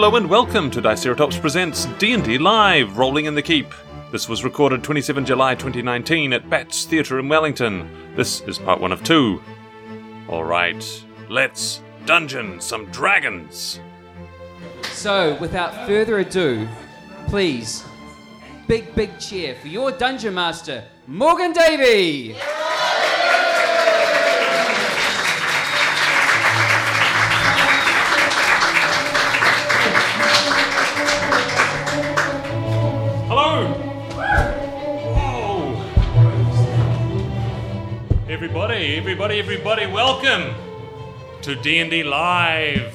Hello and welcome to Diceratops Presents D&D Live, Rolling in the Keep. This was recorded 27 July 2019 at Bats Theatre in Wellington. This is part one of two. Alright, let's dungeon some dragons. So, without further ado, please, big, big cheer for your dungeon master, Morgan Davey! Hello! Everybody, everybody, everybody, welcome to D&D Live.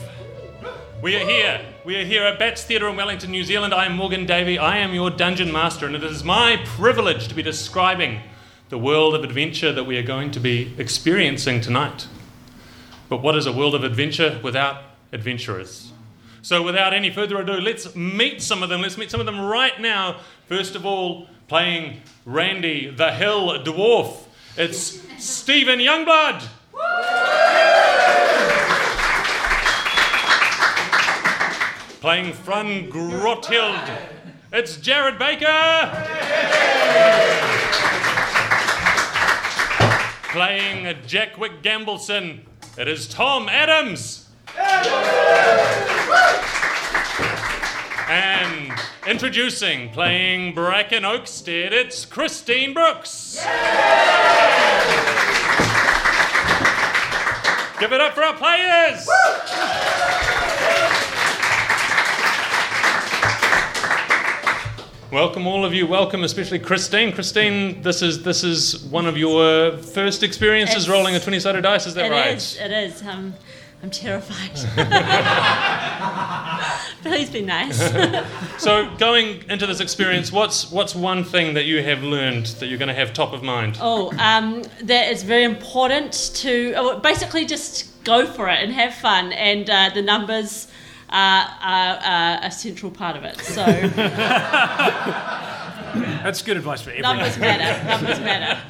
We are here. We are here at Bats Theatre in Wellington, New Zealand. I am Morgan Davey. I am your dungeon master, and it is my privilege to be describing the world of adventure that we are going to be experiencing tonight. But what is a world of adventure without adventurers? So, without any further ado, let's meet some of them. Let's meet some of them right now. First of all, playing Randy the Hill Dwarf, it's Stephen Youngblood. Playing Fran Grothild, it's Jared Baker. Playing Jackwick Gambleson, it is Tom Adams. And introducing, playing Bracken Oakstead, it's Christine Brooks. Give it up for our players. Welcome all of you. Welcome, especially Christine. Christine, this is this is one of your first experiences It's- rolling a twenty-sided dice. Is that It right? is, It is. Um, I'm terrified. Please be nice. So, going into this experience, what's what's one thing that you have learned that you're going to have top of mind? oh, um, that is very important to oh, basically just go for it and have fun, and uh, the numbers are, are, are a central part of it. So That's good advice for everyone. numbers matter. Numbers matter.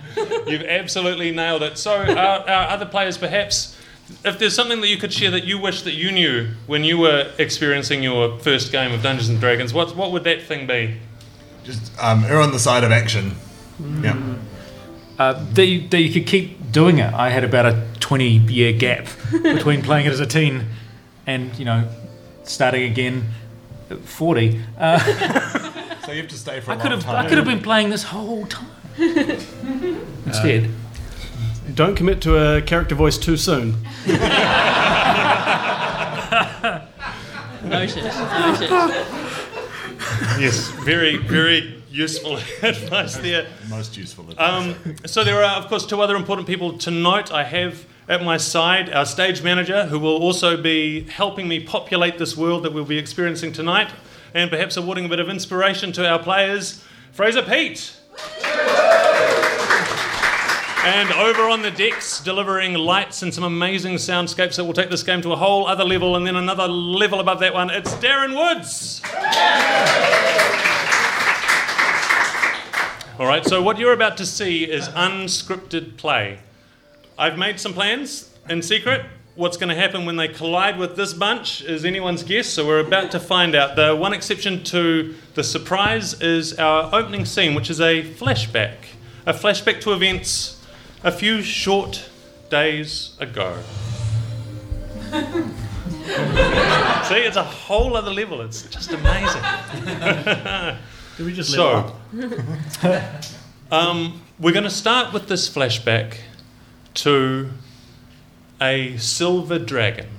You've absolutely nailed it. So, our, our other players, perhaps, if there's something that you could share that you wish that you knew when you were experiencing your first game of Dungeons and Dragons, what what would that thing be? Just um, err on the side of action. Yeah. Uh, that, you, that you could keep doing it. I had about a 20 year gap between playing it as a teen and, you know, starting again at 40. Uh, So you have to stay for a I could long have time. I could have been playing this whole time. Instead. Don't commit to a character voice too soon. Noted. Noted. Yes, very very useful advice there. Most useful. advice. Um, so there are, of course, two other important people to note. I have at my side our stage manager, who will also be helping me populate this world that we'll be experiencing tonight, and perhaps awarding a bit of inspiration to our players, Fraser Pete. And over on the decks, delivering lights and some amazing soundscapes that will take this game to a whole other level, and then another level above that one, it's Darren Woods. All right, so what you're about to see is unscripted play. I've made some plans in secret. What's going to happen when they collide with this bunch is anyone's guess, so we're about to find out. The one exception to the surprise is our opening scene, which is a flashback. A flashback to events a few short days ago. See, it's a whole other level. It's just amazing. Did we just So, um, we're going to start with this flashback to a silver dragon.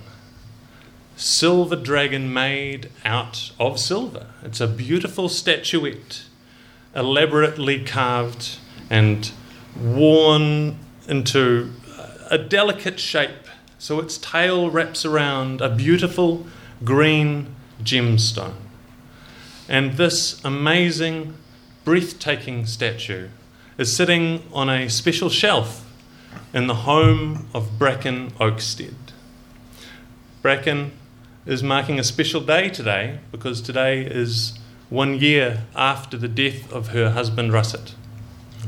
Silver dragon made out of silver. It's a beautiful statuette, elaborately carved and worn into a delicate shape. So its tail wraps around a beautiful green gemstone. And this amazing, breathtaking statue is sitting on a special shelf in the home of Bracken Oakstead. Bracken is marking a special day today because today is one year after the death of her husband Russet.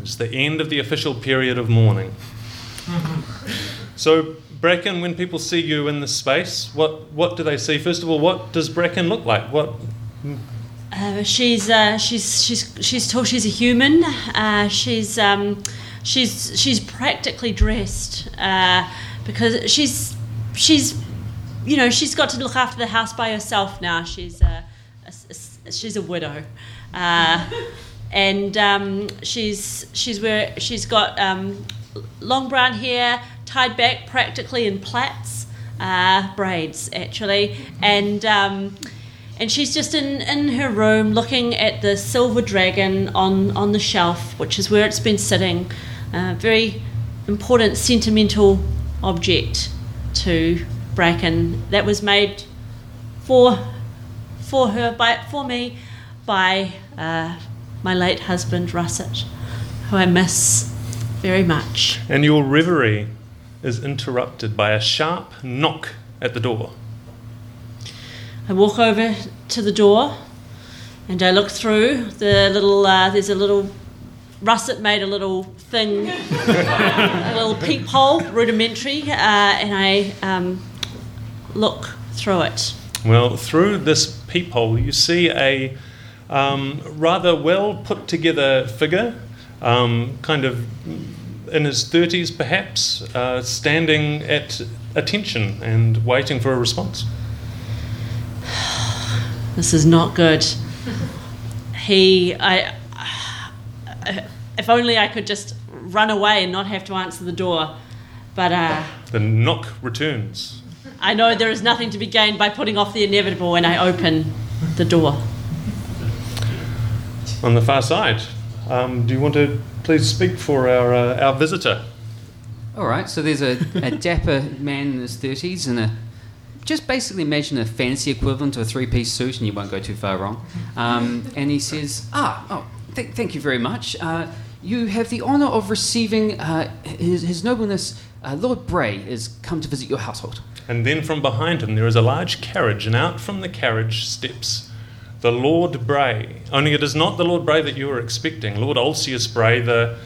It's the end of the official period of mourning. So Bracken, when people see you in this space, what, what do they see? First of all, what does Bracken look like? What Uh, she's uh, she's she's she's tall. She's a human. Uh, she's um, she's she's practically dressed uh, because she's she's you know she's got to look after the house by herself now. She's a, a- a- she's a widow, uh, and um, she's she's where she's got um, long brown hair tied back practically in plaits, uh, braids actually, and. Um, and she's just in, in her room looking at the silver dragon on, on the shelf, which is where it's been sitting. A very important sentimental object to Bracken that was made for for her by for me by uh, my late husband Russet, who I miss very much. And your reverie is interrupted by a sharp knock at the door. I walk over to the door and I look through the little, uh, there's a little, Russet made a little thing, a little peephole, rudimentary, uh, and I um, look through it. Well, through this peephole, you see a um, rather well put together figure, um, kind of in his 30s perhaps, uh, standing at attention and waiting for a response. This is not good. He, I, if only I could just run away and not have to answer the door. But uh, The knock returns. I know there is nothing to be gained by putting off the inevitable when I open the door. On the far side, um, do you want to please speak for our, uh, our visitor? All right, so there's a, a dapper man in his 30s and a just basically imagine a fancy equivalent to a three piece suit, and you won't go too far wrong. Um, and he says, Ah, oh, th- thank you very much. Uh, you have the honour of receiving uh, his, his Nobleness uh, Lord Bray has come to visit your household. And then from behind him there is a large carriage, and out from the carriage steps the Lord Bray. Only it is not the Lord Bray that you were expecting. Lord Ulcius Bray, the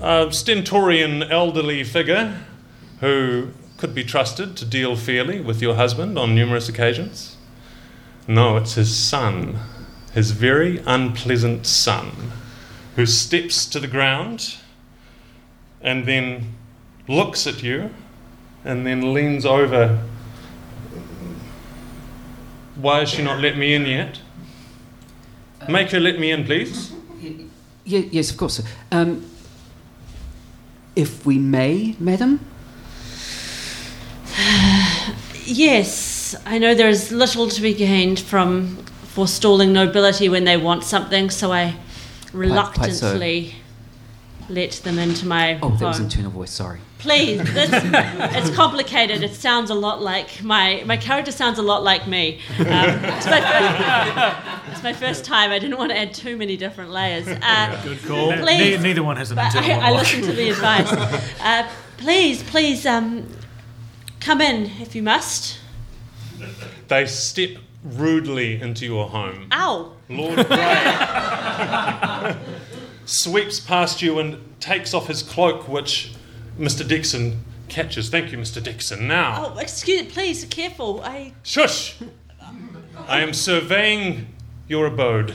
uh, stentorian elderly figure who could be trusted to deal fairly with your husband on numerous occasions. No, it's his son, his very unpleasant son, who steps to the ground and then looks at you and then leans over. Why has she not let me in yet? Make her let me in, please. Y- y- yes, of course. Um, if we may, madam? Yes, I know there is little to be gained from forestalling nobility when they want something, so I quite so. Reluctantly let them into my Oh, that was home. internal voice, sorry. Please, this, it's complicated. It sounds a lot like my my character sounds a lot like me. Um, it's, my first, it's my first time. I didn't want to add too many different layers. Uh, Good call. Ne- neither one has an but internal I, I listened to the advice. Uh, please, please, um, come in if you must. They step rudely into your home. Ow! Lord Bray sweeps past you and takes off his cloak, which Mr. Dixon catches. Thank you, Mr. Dixon. Now, Oh, excuse, me, please, careful. I shush! I am surveying your abode.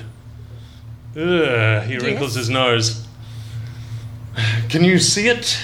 Ugh, he wrinkles his nose. Can you see it?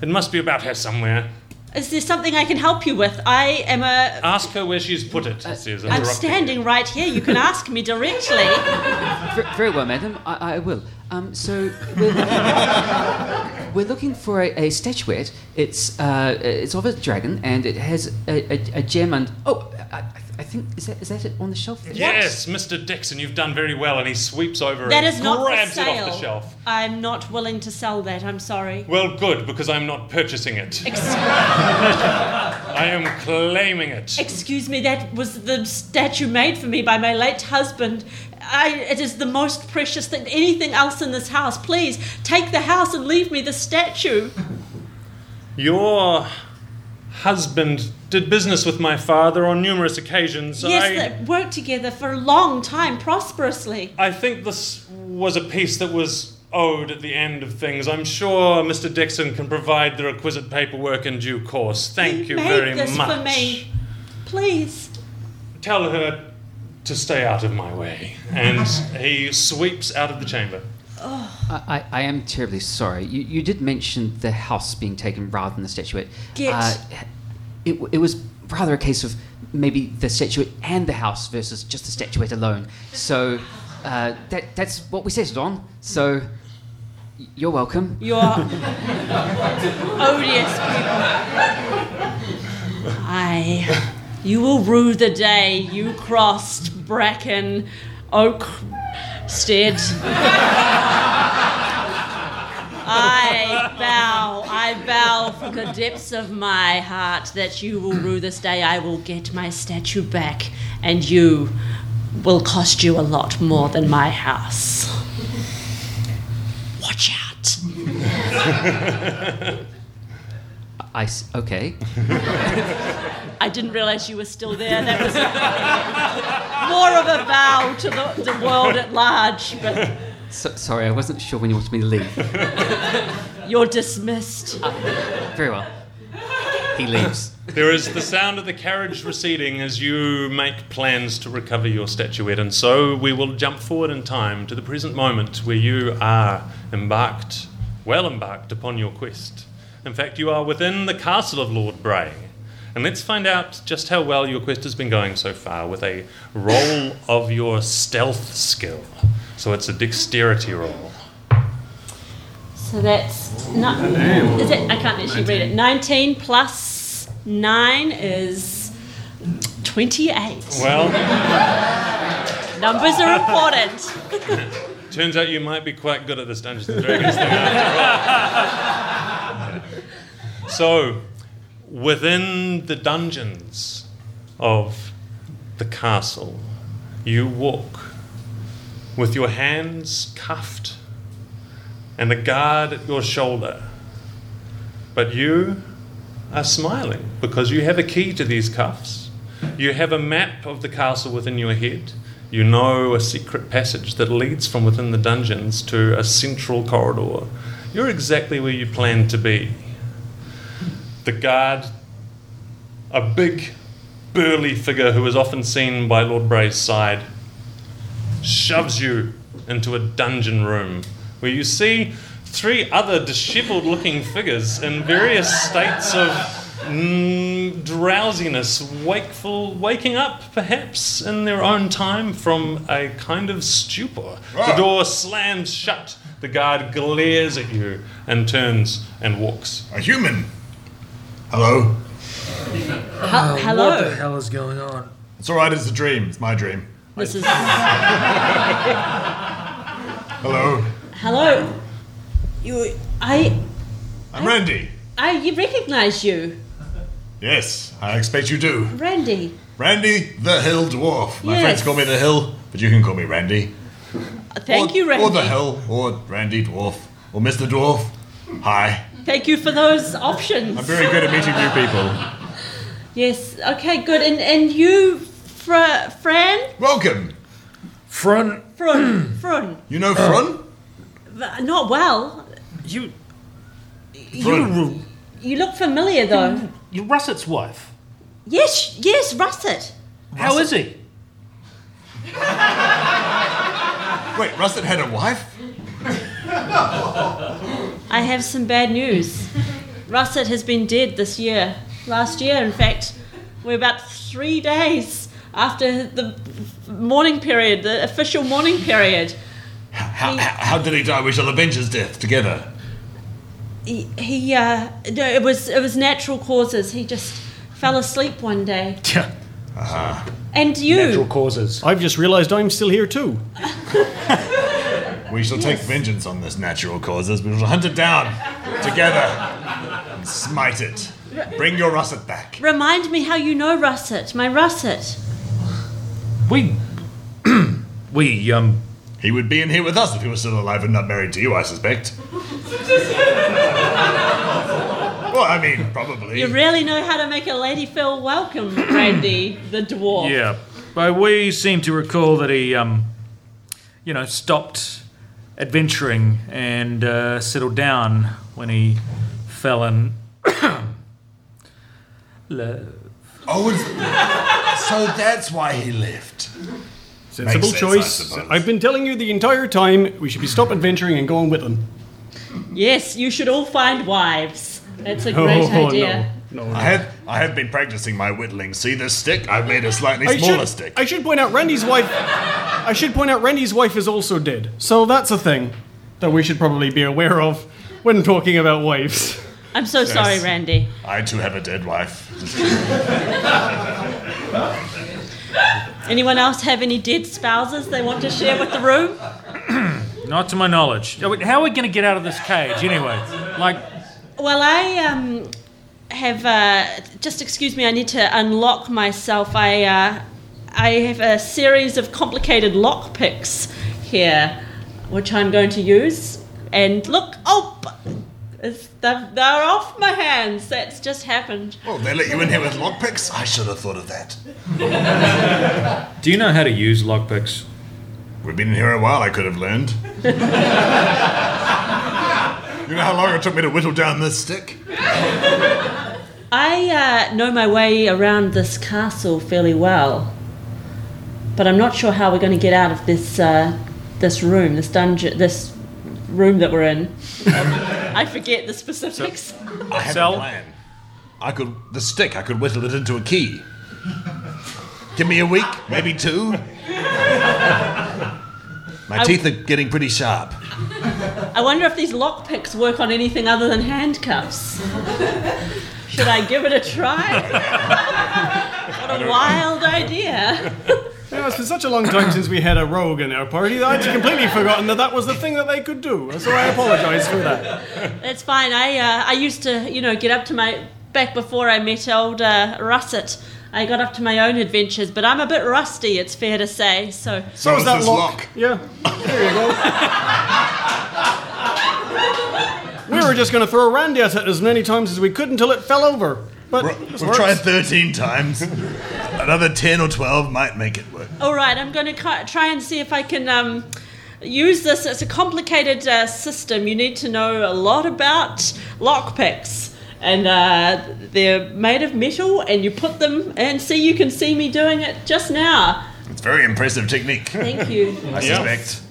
It must be about here somewhere. Is there something I can help you with? I am a. Ask her where she's put it, he says, I'm standing you. right here. You can ask me directly. Ver- very well, madam. I, I will. Um, so we're, we're looking for a, a statuette. It's uh, it's of a dragon, and it has a, a, a gem. And oh, I, I think is that is that it on the shelf? there? Yes, Mr. Dixon, you've done very well. And he sweeps over That and is not for grabs it off the shelf. I'm not willing to sell that. I'm sorry. Well, good, because I'm not purchasing it. Ex- I am claiming it. excuse me. That was the statue made for me by my late husband. I, it is the most precious thing. Anything else in this house, please take the house and leave me the statue. Your husband did business with my father on numerous occasions. Yes, I, that worked together for a long time, prosperously. I think this was a piece that was owed at the end of things. I'm sure Mr. Dixon can provide the requisite paperwork in due course. Thank you made very this much. for me. Please. Tell her to stay out of my way. And he sweeps out of the chamber. I, I, I am terribly sorry. You, you did mention the house being taken rather than the statuette. Get- Uh, it, it was rather a case of maybe the statuette and the house versus just the statuette alone. So uh, that that's what we settled on. So y- you're welcome. You're odious people. I. You will rue the day you crossed Bracken Oak Stead. I vow, I vow from the depths of my heart that you will rue this day. I will get my statue back, and you will cost you a lot more than my house. Watch out. I s- okay. I didn't realize you were still there. That was more of a vow to the, the world at large, but So, sorry, I wasn't sure when you wanted me to leave. you're dismissed. Ah, very well. He leaves. There is the sound of the carriage receding as you make plans to recover your statuette, and so we will jump forward in time to the present moment where you are embarked, well embarked upon your quest. In fact, you are within the castle of Lord Bray. And let's find out just how well your quest has been going so far with a roll of your stealth skill. So it's a dexterity roll. So that's not. Is it? I can't actually read it. 19 plus 9 is 28. Well, Numbers are important. Turns out you might be quite good at this Dungeons and Dragons thing after all. so, within the dungeons of the castle, you walk with your hands cuffed and a guard at your shoulder. But you are smiling because you have a key to these cuffs. You have a map of the castle within your head. You know a secret passage that leads from within the dungeons to a central corridor. You're exactly where you planned to be. The guard, a big, burly figure who is often seen by Lord Bray's side, shoves you into a dungeon room where you see three other disheveled looking figures in various states of mm, drowsiness, wakeful, waking up perhaps in their own time from a kind of stupor. The door slams shut. The guard glares at you and turns and walks. A human. Hello. Hel- hello. What the hell is going on? It's all right. It's a dream. It's my dream. This is. Hello. Hello. You. I. I'm Randy. I you recognize you. Yes, I expect you do. Randy. Randy the Hill Dwarf. My Yes. friends call me the Hill, but you can call me Randy. Thank or, you, Randy. Or the Hill, or Randy Dwarf, or Mr. Dwarf. Hi. Thank you for those options. I'm very good at meeting new people. Yes. Okay. Good. And and you, Fra, Fran, Welcome. Front, Frun, Frun. You know Frun? Uh, Not well. you, Frun. you, You look familiar though. you're Russet's wife. Yes. Yes. Russet. How is he? Wait, Russet had a wife? I have some bad news. Russet has been dead this year. Last year, in fact, we're about three days after the mourning period, the official mourning period. How, He- how, how did he die? We shall avenge his death together. He, he uh, no, it was it was natural causes. He just fell asleep one day. Yeah. And you, Natural causes. I've just realised I'm still here too. We shall take vengeance on this natural causes. We shall hunt it down together and smite it. Bring your Russet back. remind me how you know Russet, my Russet. We, we, um, He would be in here with us if he was still alive and not married to you, I suspect. well, I mean, probably. You really know how to make a lady feel welcome, Randy, the dwarf. yeah. But we seem to recall that he, um, you know, stopped adventuring and uh, settled down when he fell in love. Oh, it's- so that's why he left. Sensible Makes sense, choice. suppose. I've been telling you the entire time we should be stop adventuring and going with them. Yes, you should all find wives. That's a great oh, idea. no. No. I have I have been practicing my whittling. See this stick? I've made a slightly I smaller should, stick. I should point out Randy's wife. I should point out Randy's wife is also dead. So that's a thing that we should probably be aware of when talking about wives. I'm so sorry, Randy. I too have a dead wife. Anyone else have any dead spouses they want to share with the room? Not to my knowledge. How are we going to get out of this cage anyway? Like, Well, I um, have. Uh, just excuse me. I need to unlock myself. I uh, I have a series of complicated lock picks here, which I'm going to use. And look, oh, b- it's, they're, they're off my hands. That's just happened. Well, they let you in here with lockpicks? I should have thought of that. do you know how to use lockpicks? We've been in here a while, I could have learned. you know how long it took me to whittle down this stick? I uh, know my way around this castle fairly well, but I'm not sure how we're going to get out of this uh, this room, this dungeon, this room that we're in. Um, I forget the specifics. I have Sell? a plan. I could the stick, I could whittle it into a key. Give me a week, maybe two. My teeth are getting pretty sharp. I wonder if these lockpicks work on anything other than handcuffs. Should I give it a try? what a wild idea. Yeah, it's been such a long time since we had a rogue in our party that I'd completely forgotten that that was the thing that they could do. So I apologise for that. That's fine. I uh, I used to, you know, get up to my back before I met old uh, Russet. I got up to my own adventures, but I'm a bit rusty. It's fair to say. So So is is that lock. lock. Yeah, there you go. we were just going to throw Randy at it as many times as we could until it fell over. But We've this we've works. tried 13 times. Another 10 or 12 might make it work. All right, I'm going to try and see if I can um, use this. It's a complicated uh, system. You need to know a lot about lockpicks. And uh, they're made of metal, and you put them, and see, you can see me doing it just now. It's very impressive technique, Thank you. I suspect.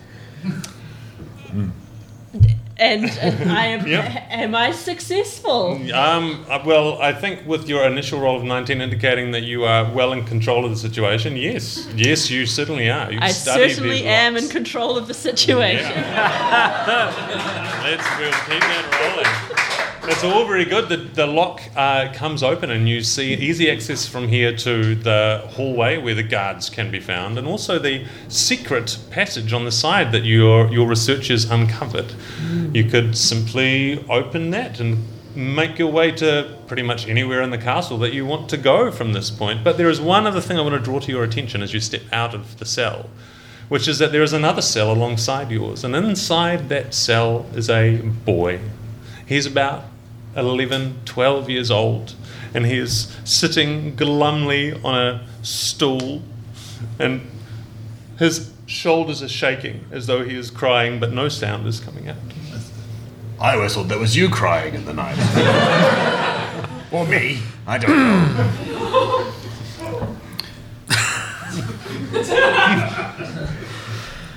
And, and I am, Yep. am I successful? Um, uh, well, I think with your initial roll of 19 indicating that you are well in control of the situation, yes. Yes, you certainly are. You've I certainly am in control of the situation. Let's we'll keep that rolling. It's all very good. The, the lock uh, comes open and you see easy access from here to the hallway where the guards can be found, and also the secret passage on the side that your your researchers uncovered. You could simply open that and make your way to pretty much anywhere in the castle that you want to go from this point. But there is one other thing I want to draw to your attention as you step out of the cell which is that there is another cell alongside yours, and inside that cell is a boy. He's about 11, 12 years old, and he is sitting glumly on a stool, and his shoulders are shaking as though he is crying, but no sound is coming out. I always thought that was you crying in the night. or me. I don't know.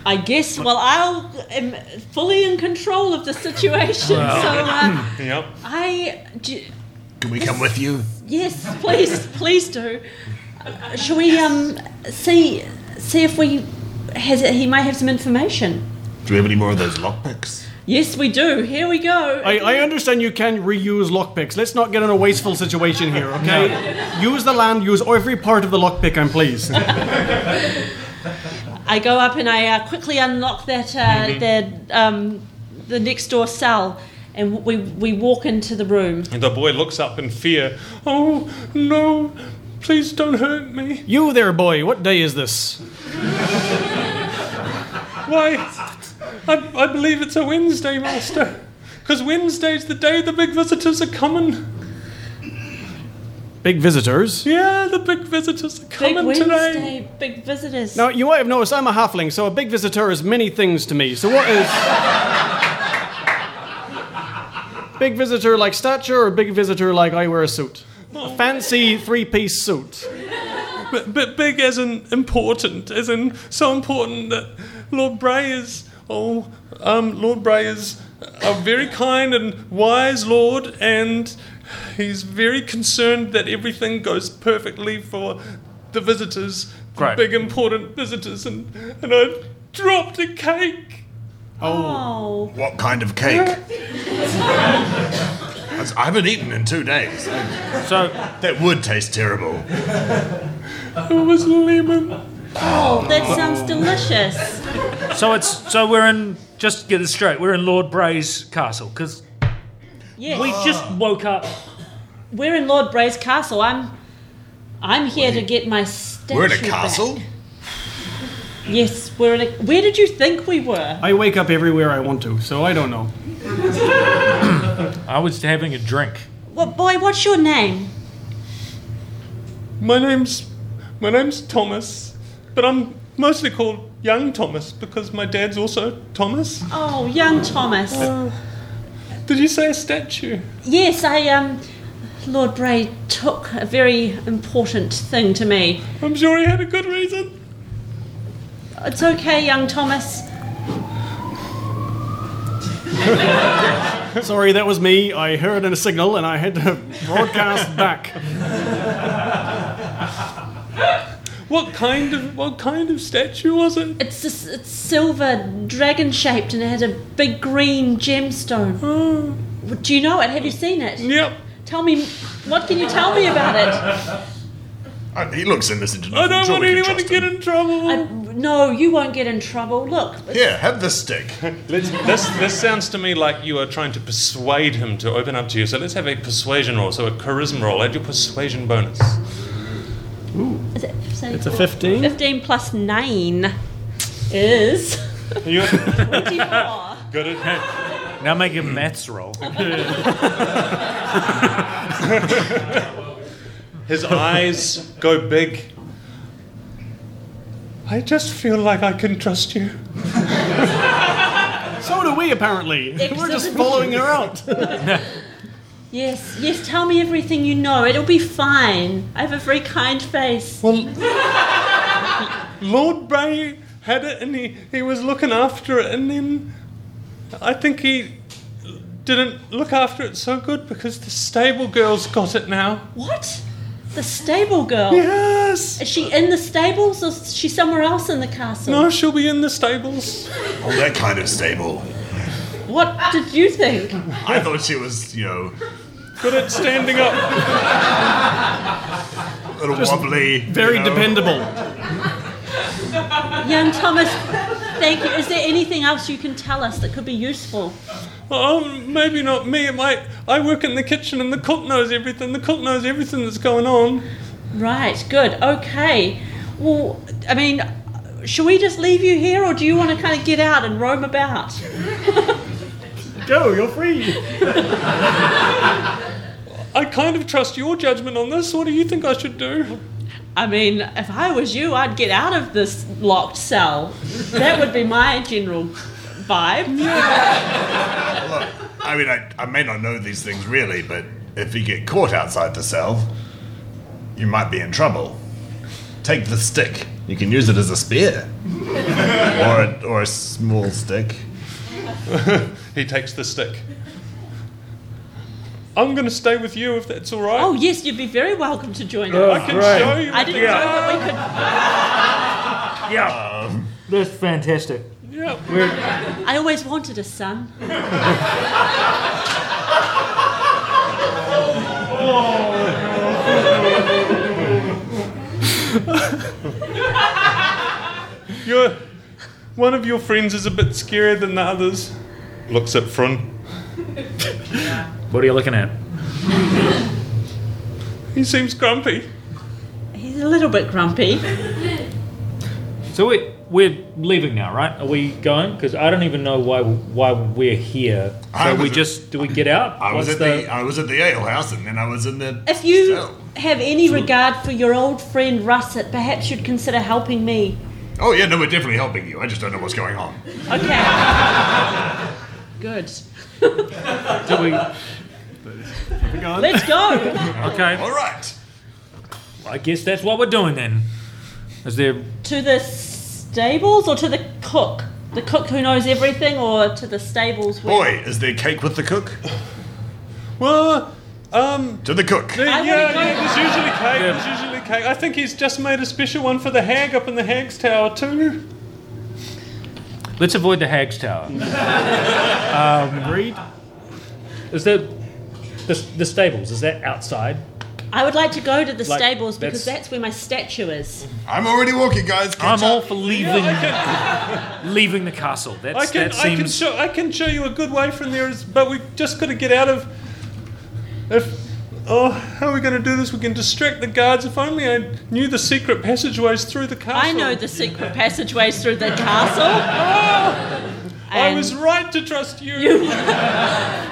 I guess. Well, I'll am fully in control of the situation. So uh, Yep. I, do, Can we come with you? yes, please, please do. Uh, shall we um see see if we has he might have some information? Do we have any more of those lockpicks? Yes, we do. Here we go. I, I understand you can reuse lockpicks. Let's not get in a wasteful situation here, okay? Use the land, use every part of the lockpick, I'm pleased. I go up and I uh, quickly unlock that uh, that um the next door cell, and we we walk into the room. And the boy looks up in fear. Oh, no, please don't hurt me. You there, boy, what day is this? Why? I, I believe it's a Wednesday, Master. Because Wednesday's the day the big visitors are coming. Big visitors. Yeah, the big visitors are Big coming Wednesday, today. big visitors. Now, you might have noticed I'm a halfling, so a big visitor is many things to me. So, what is. big visitor like stature, or big visitor like I wear a suit? A fancy three piece suit. But, but big as in important, as in so important that Lord Bray is, oh, um, Lord Bray is a very kind and wise lord, and he's very concerned that everything goes perfectly for the visitors, the Great. big important visitors, and, and I dropped a cake. Oh. oh. What kind of cake? I haven't eaten in two days. So, That would taste terrible. It was lemon. Oh, that sounds delicious. so it's so we're in. Just get it straight. We're in Lord Bray's castle because Yes. we just woke up. We're in Lord Bray's castle. I'm I'm here to get my statue We're in a back. castle? Yes, we're in a Where did you think we were? I wake up everywhere I want to, so I don't know. I was having a drink. What boy, what's your name? My name's my name's Thomas, but I'm mostly called Young Thomas because my dad's also Thomas. Oh, young Thomas. Did you say a statue? Yes, I um Lord Bray took a very important thing to me. I'm sure he had a good reason. It's okay, young Thomas. Sorry, that was me. I heard a signal and I had to broadcast back. What kind of what kind of statue was it? It's this, it's silver, dragon shaped, and it had a big green gemstone. Oh, Do you know it? Have you seen it? yep. Tell me, what can you tell me about it? Uh, he looks innocent enough. I I'm don't sure want we anyone to get him. in trouble. I, no, you won't get in trouble. Look, Here, have the stick. Let's, this this sounds to me like you are trying to persuade him to open up to you. So let's have a persuasion roll. So a charisma roll. Add your persuasion bonus. Ooh. is it, say- It's a 15. 15 plus 9 is You 24. good at Now make a maths roll. His eyes go big. I just feel like I can trust you. So do we, apparently. We're just following her out. Yes, yes, tell me everything you know. It'll be fine. I have a very kind face. Well, Lord Bray had it and he, he was looking after it, and then I think he didn't look after it so good because the stable girl's got it now. What? The stable girl? Yes! Is she in the stables or is she somewhere else in the castle? No, she'll be in the stables. Oh, that kind of stable. What did you think? I thought she was, you know, Good at standing up. a little wobbly. Very you know. dependable. Young Thomas, thank you. Is there anything else you can tell us that could be useful? Oh, maybe not me. It might. I work in the kitchen and the cook knows everything. The cook knows everything that's going on. Right, good, okay. Well, I mean, should we just leave you here or do you want to kind of get out and roam about? Go, you're free. I kind of trust your judgment on this. What do you think I should do? I mean, if I was you, I'd get out of this locked cell. That would be my general vibe. Look, I mean, I, I may not know these things really, but if you get caught outside the cell, you might be in trouble. Take the stick. You can use it as a spear. or, a, or a small stick. He takes the stick. I'm going to stay with you if that's all right. Oh, yes, you'd be very welcome to join us. I can Right. show you. I didn't know that we could. Yeah. That's fantastic. Yeah. I always wanted a son. You're, one of your friends is a bit scarier than the others. Looks at front. What are you looking at? He seems grumpy. He's a little bit grumpy. So we we're leaving now, right? Are we going? Because I don't even know why why we're here. So I we was- just do we get out? I was What's at the, I was at the ale house and then I was in the If you cell. have any regard for your old friend Russet, perhaps you'd consider helping me. Oh, yeah, no, we're definitely helping you. I just don't know what's going on. Okay. Good. Do we? Let's go. Okay. All right. I guess that's what we're doing then. Is there? to the stables or to the cook? The cook who knows everything, or to the stables? Where... Boy, is there cake with the cook? Well, um, To the cook. the- yeah, yeah, there's usually cake. There's usually cake. I think he's just made a special one for the hag up in the hag's tower too. Let's avoid the Hag's Tower. Agreed. Is there the, the stables? Is that outside? I would like to go to the Like, stables because that's- that's where my statue is. I'm already walking, guys. Catch I'm all up. for leaving leaving the castle. That's, I can, that I can seems. show, I can show you a good way from there, is- but we've just got to get out of. If oh, how are we going to do this? We can distract the guards. If only I knew the secret passageways through the castle. I know the secret passageways through the castle. Oh! I was right to trust you.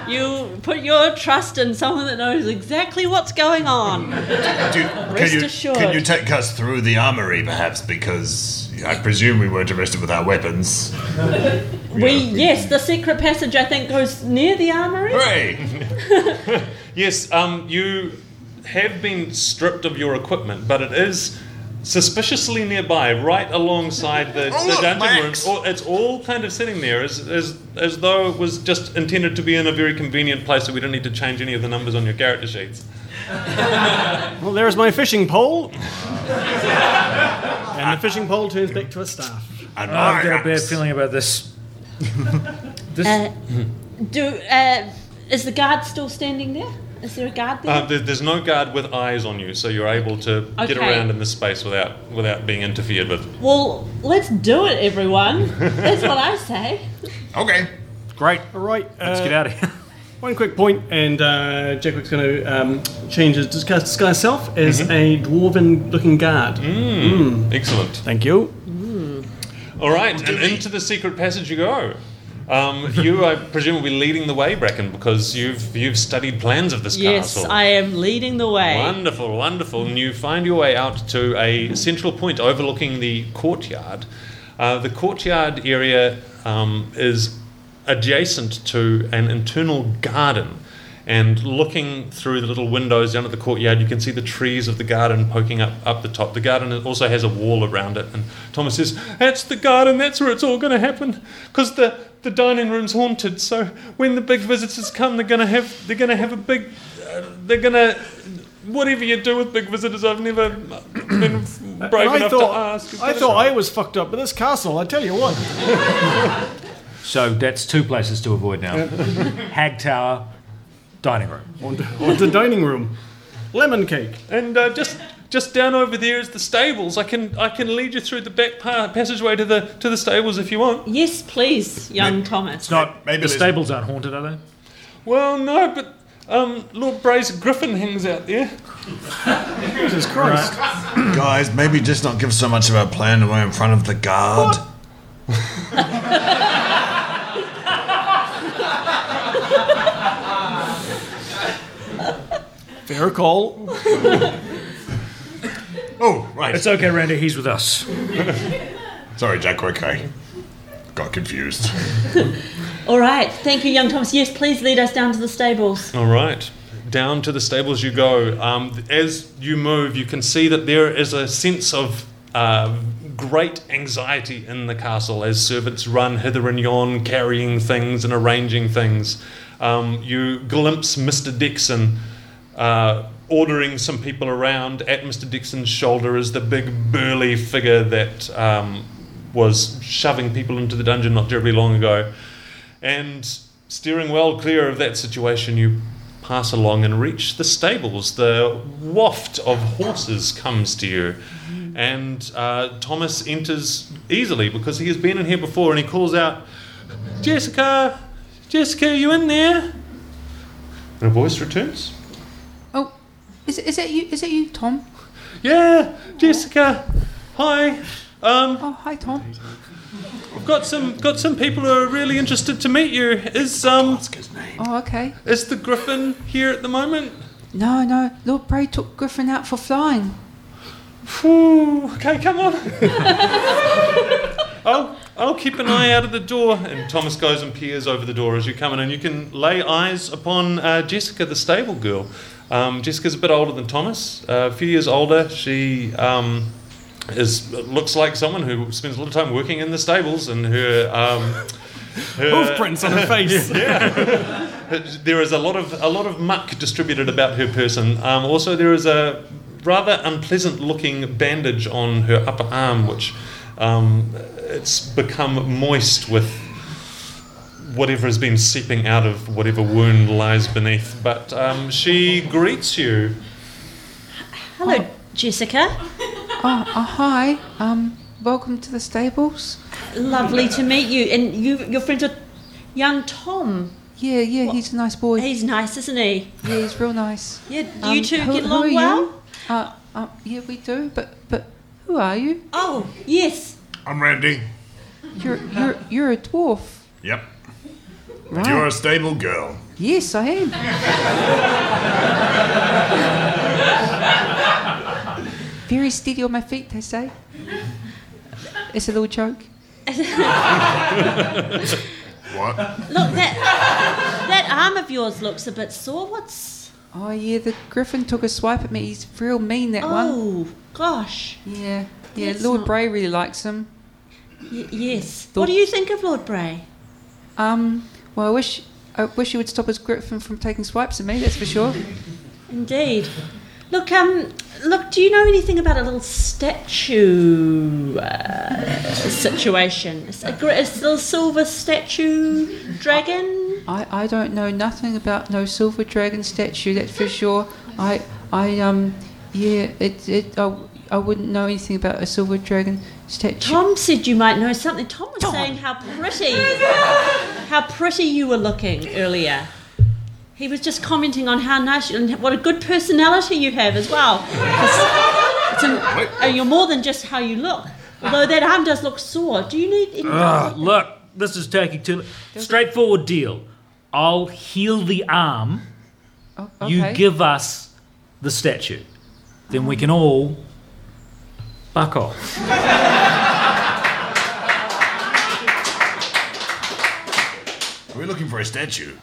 You put your trust in someone that knows exactly what's going on. Do, can, Rest you, assured. can you take us through the armory, perhaps? Because I presume we weren't arrested with our weapons. We yes, the secret passage I think goes near the armory. Hooray! Yes, um, you have been stripped of your equipment, but it is suspiciously nearby, right alongside the, Oh, the look, dungeon my room. It's all kind of sitting there as, as, as though it was just intended to be in a very convenient place, so we don't need to change any of the numbers on your character sheets. Well, there's my fishing pole. and the fishing pole turns back to a staff. And Oh, I've my got a bad feeling about this. this Uh, do uh, is the guard still standing there? Is there a guard there? Uh, there, there's no guard with eyes on you, so you're able to get around in this space without without being interfered with. well, let's do it, everyone. That's what I say. Okay. great. All right. Let's uh, get out of here. One quick point, and uh, Jackwick's going to um, change his disguise, disguise self as a dwarven-looking guard. Excellent. Thank you. All right, and into the secret passage you go. Um, you, I presume, will be leading the way, Bracken, because you've you've studied plans of this Yes, castle. Yes, I am leading the way. Wonderful, wonderful. And you find your way out to a central point overlooking the courtyard. Uh, the courtyard area um, is adjacent to an internal garden. And looking through the little windows down at the courtyard, you can see the trees of the garden poking up, up the top. The garden also has a wall around it. And Thomas says, That's the garden, that's where it's all going to happen. Because the, the dining room's haunted. So when the big visitors come, they're going to have, they're going to have a big uh, they're gonna whatever you do with big visitors i've never been brave I enough thought, to ask I thought I was fucked up, but this castle, I tell you what. So that's two places to avoid now. Hag Tower, dining room. On to, on to dining room. Lemon cake. and uh, just just down over there is the stables i can i can lead you through the back pa- passageway to the to the stables if you want Yes, please, young Thomas. It's not. Maybe the there's- stables aren't haunted, are they? well no but um, Lord Bray's griffin hangs out there. Jesus Christ. Guys, maybe just not give so much of our plan away in front of the guard. Fair call. Oh, right. It's okay, Randy. He's with us. Sorry, Jack Okay. Got confused. All right, thank you, young Thomas. Yes, please lead us down to the stables. All right. Down to the stables you go. Um, as you move, you can see that there is a sense of uh, great anxiety in the castle as servants run hither and yon, carrying things and arranging things. Um, you glimpse Mr. Dixon uh, ordering some people around. At Mr. Dixon's shoulder is the big burly figure that um, was shoving people into the dungeon not terribly long ago. And steering well clear of that situation, you pass along and reach the stables. The waft of horses comes to you. And uh, Thomas enters easily because he has been in here before and he calls out, Jessica, Jessica, you in there? And a voice returns. Is, is that you? Is it you, Tom? Yeah, Jessica. Hi. Um, Oh, hi, Tom. I've got some got some people who are really interested to meet you. Is um Oh, okay. is the Griffin here at the moment? No, no. Lord Bray took Griffin out for flying. Phew, okay, come on. I'll, I'll keep an eye out of the door. And Thomas goes and peers over the door as you come in, and you can lay eyes upon uh, Jessica, the stable girl. Um, Jessica's a bit older than Thomas, uh, a few years older. She um, is looks like someone who spends a lot of time working in the stables, and her. Um, her Hoof prints on her face. there is a lot of a lot of muck distributed about her person. Um, also, there is a rather unpleasant-looking bandage on her upper arm, which um, it's become moist with whatever has been seeping out of whatever wound lies beneath. But um, she greets you. Hello, Jessica. Oh, oh, hi. Um, welcome to the stables. Lovely to meet you. And you, you're friends with young Tom. Yeah, yeah, he's a nice boy. He's nice, isn't he? Yeah, he's real nice. Yeah, do Um, you two who- get who along are well? you? Uh, uh, yeah, we do. But but who are you? Oh, yes. I'm Randy. You're you're you're a dwarf, Yep. Right? You're a stable girl. Yes, I am. Very steady on my feet, they say. It's a little joke. What? Look, that that arm of yours looks a bit sore. What's? Oh yeah, the griffin took a swipe at me. He's real mean, that one. Oh, gosh. Yeah, yeah. That's Lord not- Bray really likes him. Y- yes. Thought- What do you think of Lord Bray? Um, well, I wish I wish he would stop his griffin from taking swipes at me. That's for sure. Indeed. Look, um, look. Do you know anything about a little statue uh, situation? It's a, a little silver statue dragon. I, I don't know nothing about no silver dragon statue. That's for sure. I I um yeah it it I, I wouldn't know anything about a silver dragon statue. Tom said you might know something. Tom was saying how pretty, how pretty you were looking earlier. He was just commenting on how nice you, and what a good personality you have as well. An, and you're more than just how you look. Although that arm does look sore. Do you need? Any, Ah, look, this is taking too. Straightforward deal. I'll heal the arm. Oh, You give us the statue. Then we can all buck off. Are we looking for a statue?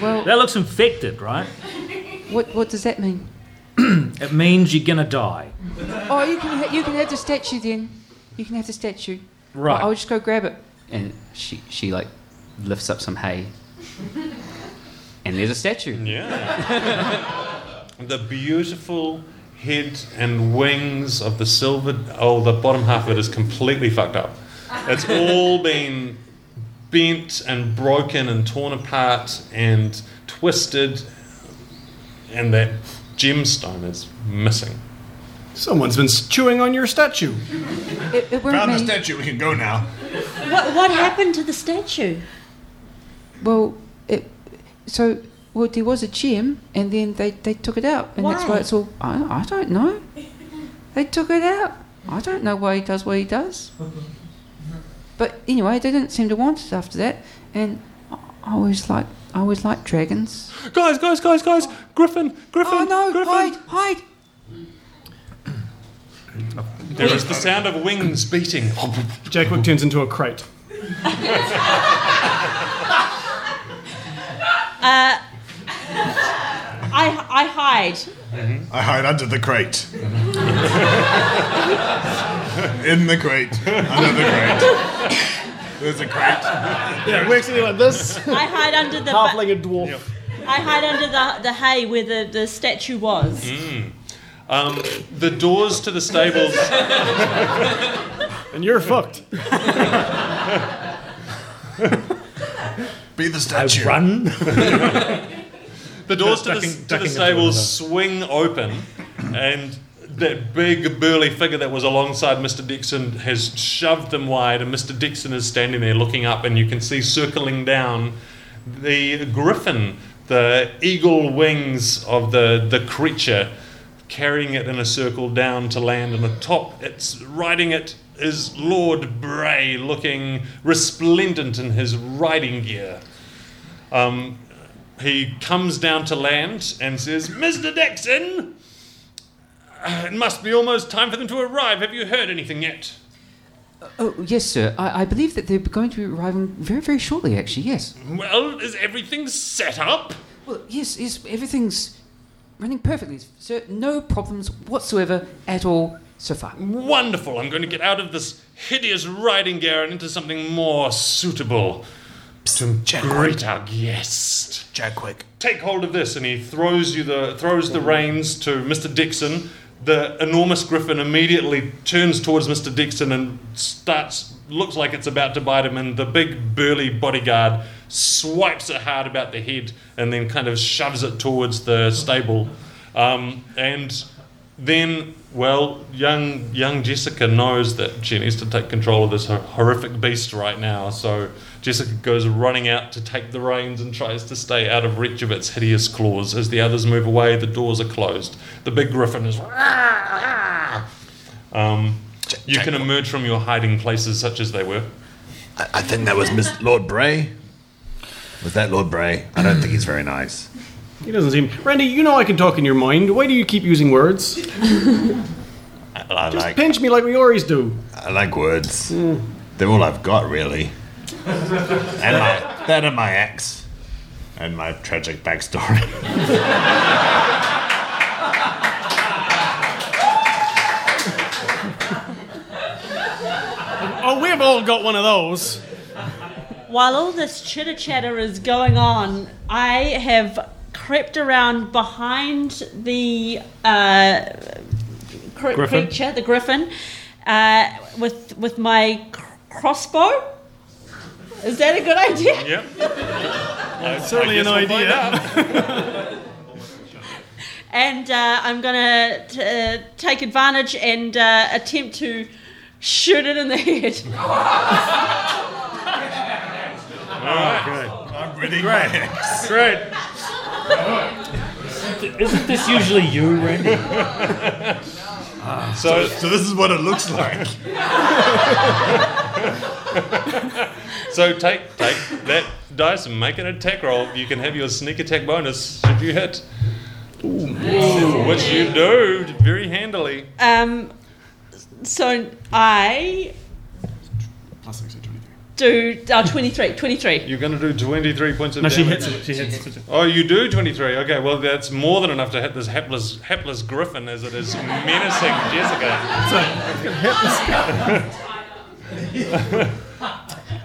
well, That looks infected, right? what what does that mean? It means you're gonna die. Oh, you can ha- you can have the statue then. You can have the statue. Right. I'll just go grab it. And she she like lifts up some hay. And there's a statue. Yeah. the beautiful head and wings of the silver. Oh, the bottom half of it is completely fucked up. It's all been bent and broken and torn apart and twisted, and that gemstone is missing. Someone's been chewing on your statue. It, it weren't Found the statue. We can go now. what, what happened to the statue? Well, it so well there was a gem, and then they, they took it out, and that's Why? why it's all. I, I don't know. They took it out. I don't know why he does what he does. But anyway, they didn't seem to want it after that, and I I always like I always like dragons. Guys, guys, guys, guys! Griffin, Griffin, Oh no! Griffin! Hide! Hide! There is the sound of wings beating. Jackwick turns into a crate. Uh, I, I hide. I hide under the crate. In the crate. Under the crate. There's a crate. Yeah, we're actually like this. I hide under the. Halfling a dwarf. I hide under the, the hay where the, the statue was. Um, the doors to the stables. And you're fucked. Be the statue. Run. The doors to the, Ducking- to the stables swing open, and that big burly figure that was alongside Mr. Dixon has shoved them wide, and Mr. Dixon is standing there looking up, and you can see circling down the griffin, the eagle wings of the, the creature, carrying it in a circle down to land, and atop it's riding it is Lord Bray, looking resplendent in his riding gear. Um, he comes down to land and says, Mr. Dixon, uh, it must be almost time for them to arrive. Have you heard anything yet? Oh, yes, sir. I, I believe that they're going to be arriving very, very shortly, actually, yes. Well, is everything set up? Well, yes, yes, everything's running perfectly, sir. No problems whatsoever at all so far. Wonderful. I'm going to get out of this hideous riding gear and into something more suitable to greet our guest. Jack quick. Take hold of this, and he throws you the throws the reins to Mr. Dixon. The enormous griffin immediately turns towards Mr. Dixon and starts looks like it's about to bite him, and the big burly bodyguard swipes it hard about the head and then kind of shoves it towards the stable. Um, and then, well, young young Jessica knows that she needs to take control of this horrific beast right now. So Jessica goes running out to take the reins and tries to stay out of reach of its hideous claws. As the others move away, the doors are closed. The big griffin is. Um, you can emerge from your hiding places, such as they were. I, I think that was Miss Lord Bray. Was that Lord Bray? I don't think he's very nice. He doesn't seem. Randy, you know I can talk in your mind. Why do you keep using words? I, I like Pinch me like we always do. I like words. They're all I've got, really. And my that and my ex, and my tragic backstory. Oh, we've all got one of those. While all this chitter chatter is going on, I have crept around behind the uh, cr- Griffin? creature, the griffin, uh, with with my cr- crossbow. Is that a good idea? Yep. Certainly an guess we'll find idea. And uh, I'm gonna uh, take advantage and uh, attempt to shoot it in the head. All right. Good. I'm ready. Great. Great. Isn't this usually you, Randy? So, So this is what it looks like. So take take that dice and make an attack roll. You can have your sneak attack bonus should you hit. Which you do very handily. Um, so I do uh, 23, 23. You're going to do 23 points of No, she damage. hits it. She hits it. Oh, you do 23. Okay, well, that's more than enough to hit this hapless, hapless griffin as it is menacing Jessica.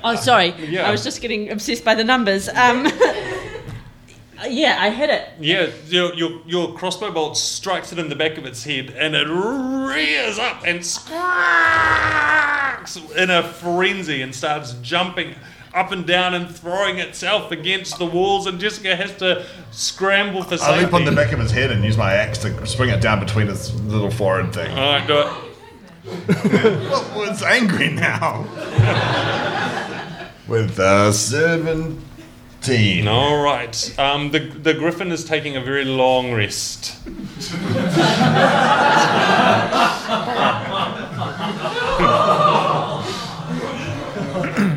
Oh, sorry. Yeah. I was just getting obsessed by the numbers. Um, yeah, I hit it. Yeah, your, your, your crossbow bolt strikes it in the back of its head and it rears up and squawks in a frenzy and starts jumping up and down and throwing itself against the walls, and Jessica has to scramble for safety. I leap on the back of his head and use my axe to spring it down between his little forehead thing. All right, do it. Well, it's angry now. With uh, 17. All right. Um, the the griffin is taking a very long rest.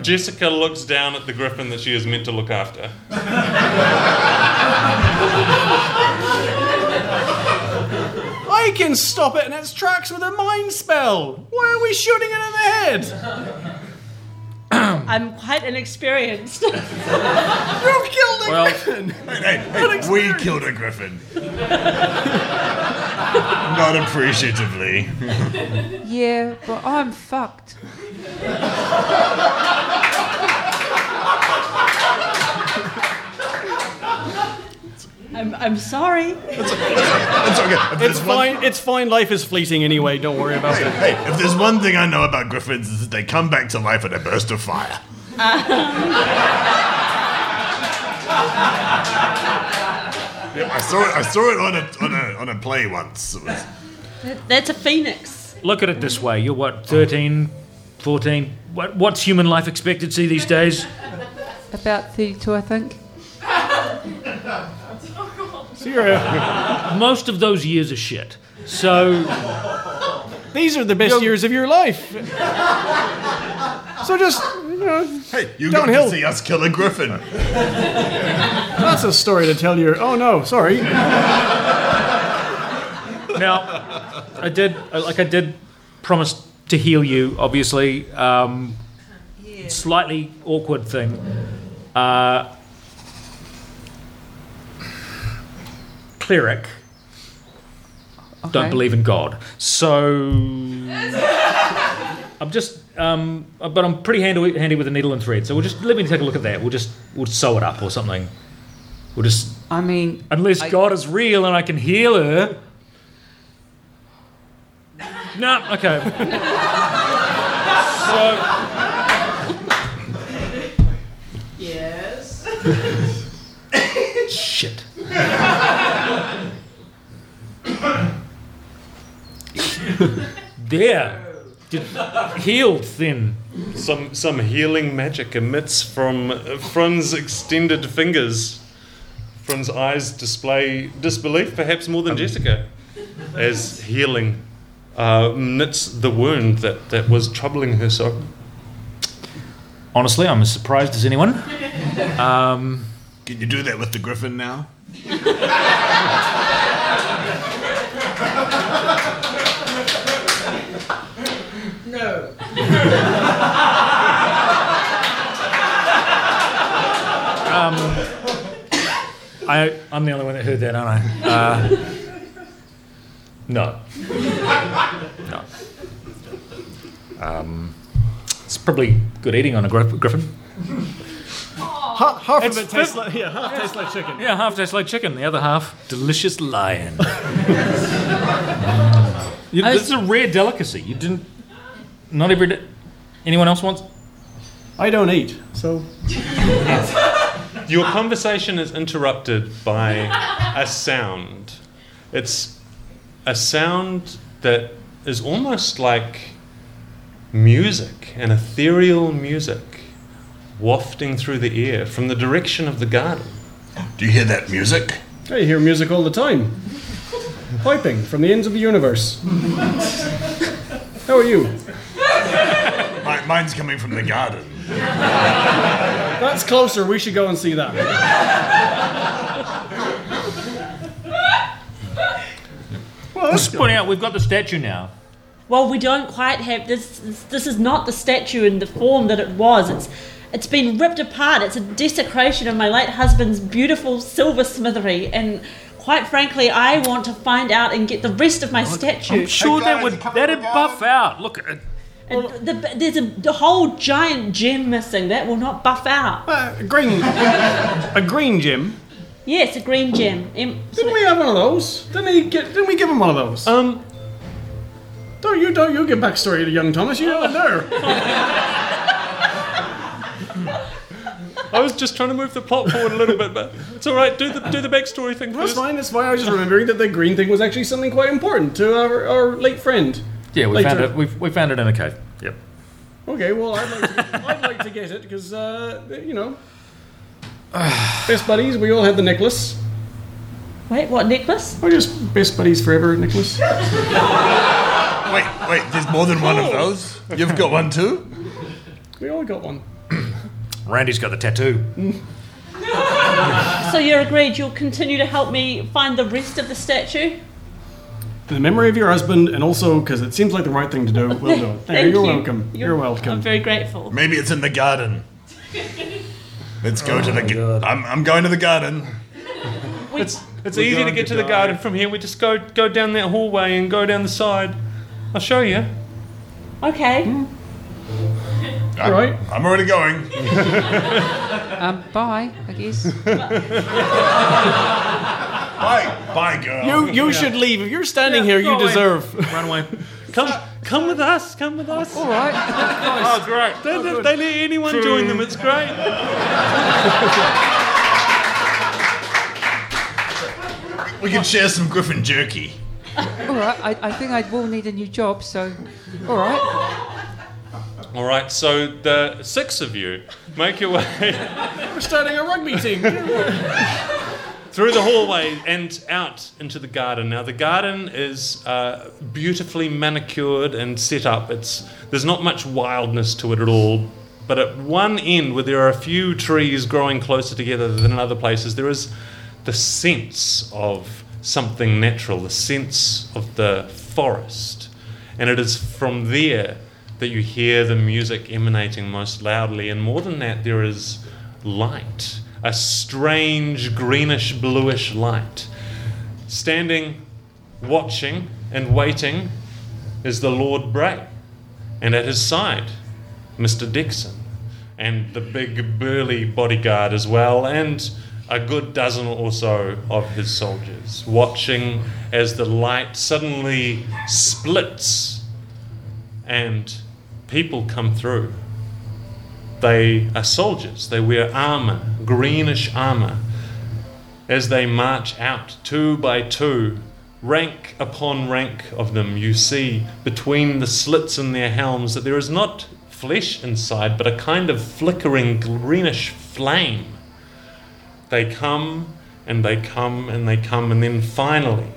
Jessica looks down at the griffin that she is meant to look after. I can stop it in its tracks with a mind spell. Why are we shooting it in the head? I'm quite inexperienced. You've killed a Well- griffin. Hey, hey, we killed a griffin. Not appreciatively. Yeah, but I'm fucked. I'm, I'm sorry. It's okay. If It's there's one- fine. It's fine. Life is fleeting anyway. Don't worry about it. Hey, if there's one thing I know about griffins is that they come back to life in a burst of fire. yeah, I saw it. I saw it on a on a on a play once. It was, That's a phoenix. Look at it this way. You're what, 13, 14? What, what's human life expectancy these days? About 32, I think. So you're a- Most of those years are shit. So, these are the best years of your life. So just, you know, hey, you got Downhill. to see us kill a griffin. That's a story to tell you. Oh no, sorry. Now, I did like I did promise to heal you. Obviously, um, slightly awkward thing. Uh, cleric don't believe in God, so I'm just. Um, but I'm pretty handy, handy with a needle and thread, so we'll just let me take a look at that. We'll just we'll sew it up or something. We'll just I mean, Unless I- God is real and I can heal her. No, okay. Yes. Shit. There. Did, healed then. Some some healing magic emits from Frun's extended fingers. Frun's eyes display disbelief, perhaps more than Jessica, as healing uh, knits the wound that, that was troubling her so. Honestly, I'm as surprised as anyone. Um, Can you do that with the griffin now? No. I, I'm the only one that heard that, aren't I? Uh, no. No. Um, it's probably good eating on a griffin. Ha- half It's of it tastes like yeah, half tastes like chicken. Yeah, half tastes like chicken, the other half delicious lion. you, this is a rare delicacy. You didn't. Not every. Day, anyone else wants? I don't eat, so Your conversation is interrupted by a sound. It's a sound that is almost like music, an ethereal music wafting through the air from the direction of the garden. Do you hear that music? I hear music all the time. Piping from the ends of the universe. How are you? Mi- mine's coming from the garden. That's closer. We should go and see that. well, just pointing out, we've got the statue now. Well, we don't quite have this. This, this is not the statue in the form that it was. It's it's been ripped apart. It's a desecration of my late husband's beautiful silver smithery, and quite frankly, I want to find out and get the rest of my statue. I'm sure Hey, that would that'd buff out. Look, And the, there's a the whole giant gem missing. That will not buff out. Uh, a green, a green gem. Yes, a green gem. Em- Didn't we have one of those? Didn't he get? Didn't we give him one of those? Um, don't you? Don't you give backstory to young Thomas? You don't know. I was just trying to move the plot forward a little bit, but it's all right. Do the do the backstory thing That's first. fine. That's fine. I was just remembering that the green thing was actually something quite important to our, our late friend. Yeah, we Later. found it. We we found it in a cave. Yep. Okay, well, I'd like to, I'd like to get it because uh, you know, best buddies. We all had the necklace. Wait, what necklace? Or just best buddies forever necklace. Wait, wait, there's more than one of those? You've got one too? We all got one. Randy's got the tattoo. So you're agreed you'll continue to help me find the rest of the statue? In the memory of your husband, and also because it seems like the right thing to do. We'll do it. Thank you're you. welcome. You're, welcome. I'm very grateful. Maybe it's in the garden. Let's go to the garden. I'm, I'm going to the garden. It's it's easy to get to the garden from here. We just go go down that hallway and go down the side. I'll show you. Okay. I'm, Right. I'm already going. um, bye, I guess. Bye, bye, girl. You you should leave. If you're standing here, you go away. deserve. Run away. Come come with us. Come with us. All right. Oh, great. They, they, oh, they let anyone join them. It's great. We can share some griffin jerky. All right. I, I think I will need a new job. So, all right. All right. So the six of you make your way We're starting a rugby team. Through the hallway and out into the garden. Now the garden is uh, beautifully manicured and set up. It's there's not much wildness to it at all. But at one end, where there are a few trees growing closer together than in other places, there is the sense of something natural, the sense of the forest. And it is from there that you hear the music emanating most loudly. And more than that, there is light, a strange greenish bluish light. Standing, watching, and waiting is the Lord Bray, and at his side, Mr. Dixon, and the big burly bodyguard as well, and a good dozen or so of his soldiers, watching as the light suddenly splits and people come through. They are soldiers, they wear armour, greenish armour, as they march out two by two rank upon rank of them, you see between the slits in their helms that there is not flesh inside, but a kind of flickering greenish flame. They come and they come and they come, and then finally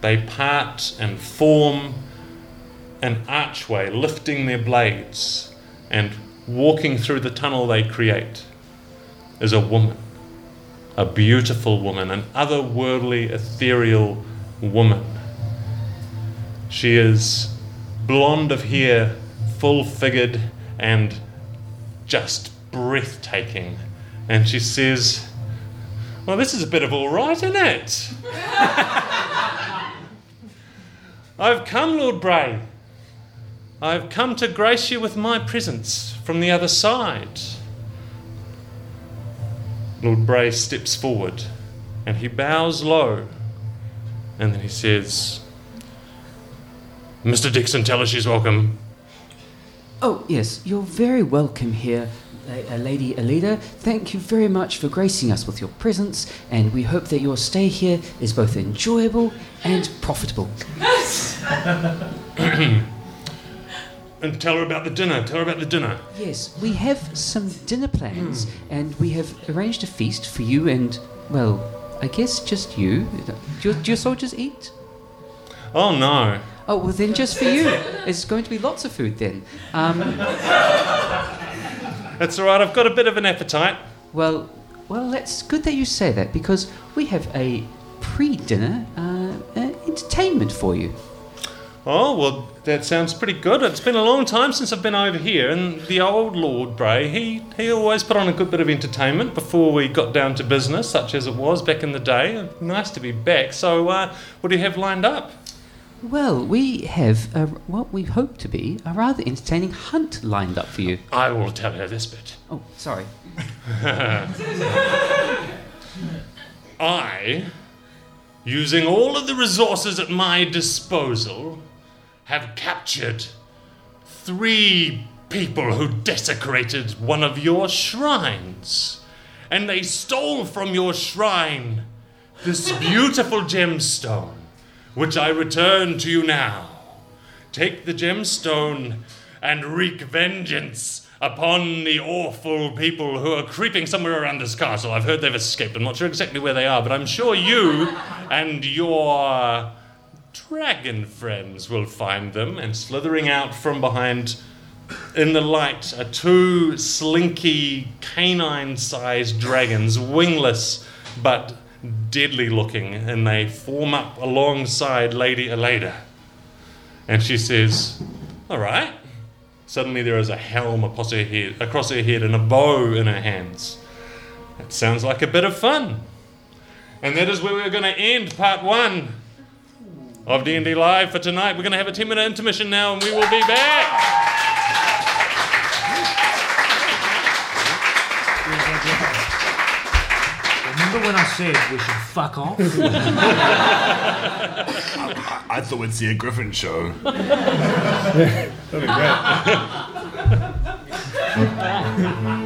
they part and form an archway, lifting their blades and walking through the tunnel they create is a woman, a beautiful woman, an otherworldly, ethereal woman. She is blonde of hair, full figured, and just breathtaking. And she says, Well, this is a bit of all right, isn't it? I've come, Lord Bray. I've come to grace you with my presence from the other side. Lord Bray steps forward and he bows low and then he says, Mr. Dixon, tell her she's welcome. Oh, yes, you're very welcome here, uh, uh, Lady Alida. Thank you very much for gracing us with your presence, and we hope that your stay here is both enjoyable and profitable. And tell her about the dinner. Tell her about the dinner. Yes, we have some dinner plans, and we have arranged a feast for you and, well, I guess just you. Do your, do your soldiers eat? Oh no. Oh, well, then just for you. There's going to be lots of food then. Um, That's all right. I've got a bit of an appetite. well, well, that's good that you say that because we have a pre-dinner uh, uh, entertainment for you. Oh, well, that sounds pretty good. It's been a long time since I've been over here, and the old Lord Bray, he, he always put on a good bit of entertainment before we got down to business, such as it was back in the day. Nice to be back. So, uh, what do you have lined up? Well, we have a, what we hope to be a rather entertaining hunt lined up for you. I will tell her this bit. Oh, sorry. I, using all of the resources at my disposal, have captured three people who desecrated one of your shrines. And they stole from your shrine this beautiful gemstone, which I return to you now. Take the gemstone and wreak vengeance upon the awful people who are creeping somewhere around this castle. I've heard they've escaped. I'm not sure exactly where they are, but I'm sure you and your dragon friends will find them. And slithering out from behind in the light are two slinky, canine sized dragons, wingless but deadly looking, and they form up alongside Lady Aleda. And she says, All right. Suddenly there is a helm across her head, across her head and a bow in her hands. That sounds like a bit of fun. And that is where we're going to end part one of D&D Live for tonight. We're going to have a 10 minute intermission now and we will be back. Remember when I said we should fuck off? I, I thought we'd see a Griffin show. That'd be great.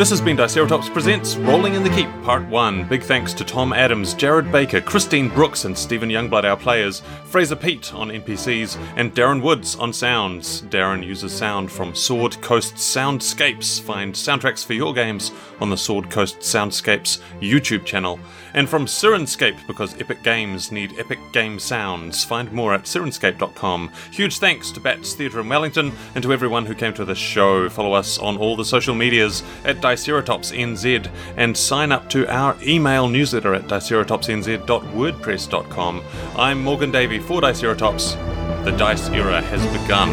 This has been Diceratops Presents Rolling in the Keep, Part 1. Big thanks to Tom Adams, Jared Baker, Christine Brooks, and Stephen Youngblood, our players, Fraser Pete on NPCs, and Darren Woods on sounds. Darren uses sound from Sword Coast Soundscapes. Find soundtracks for your games on the Sword Coast Soundscapes YouTube channel. And from Syrinscape, because epic games need epic game sounds. Find more at syrinscape.com. Huge thanks to Bats Theatre in Wellington and to everyone who came to this show. Follow us on all the social medias at DiceratopsNZ and sign up to our email newsletter at diceratopsnz.wordpress.com. I'm Morgan Davey for Diceratops. The dice era has begun.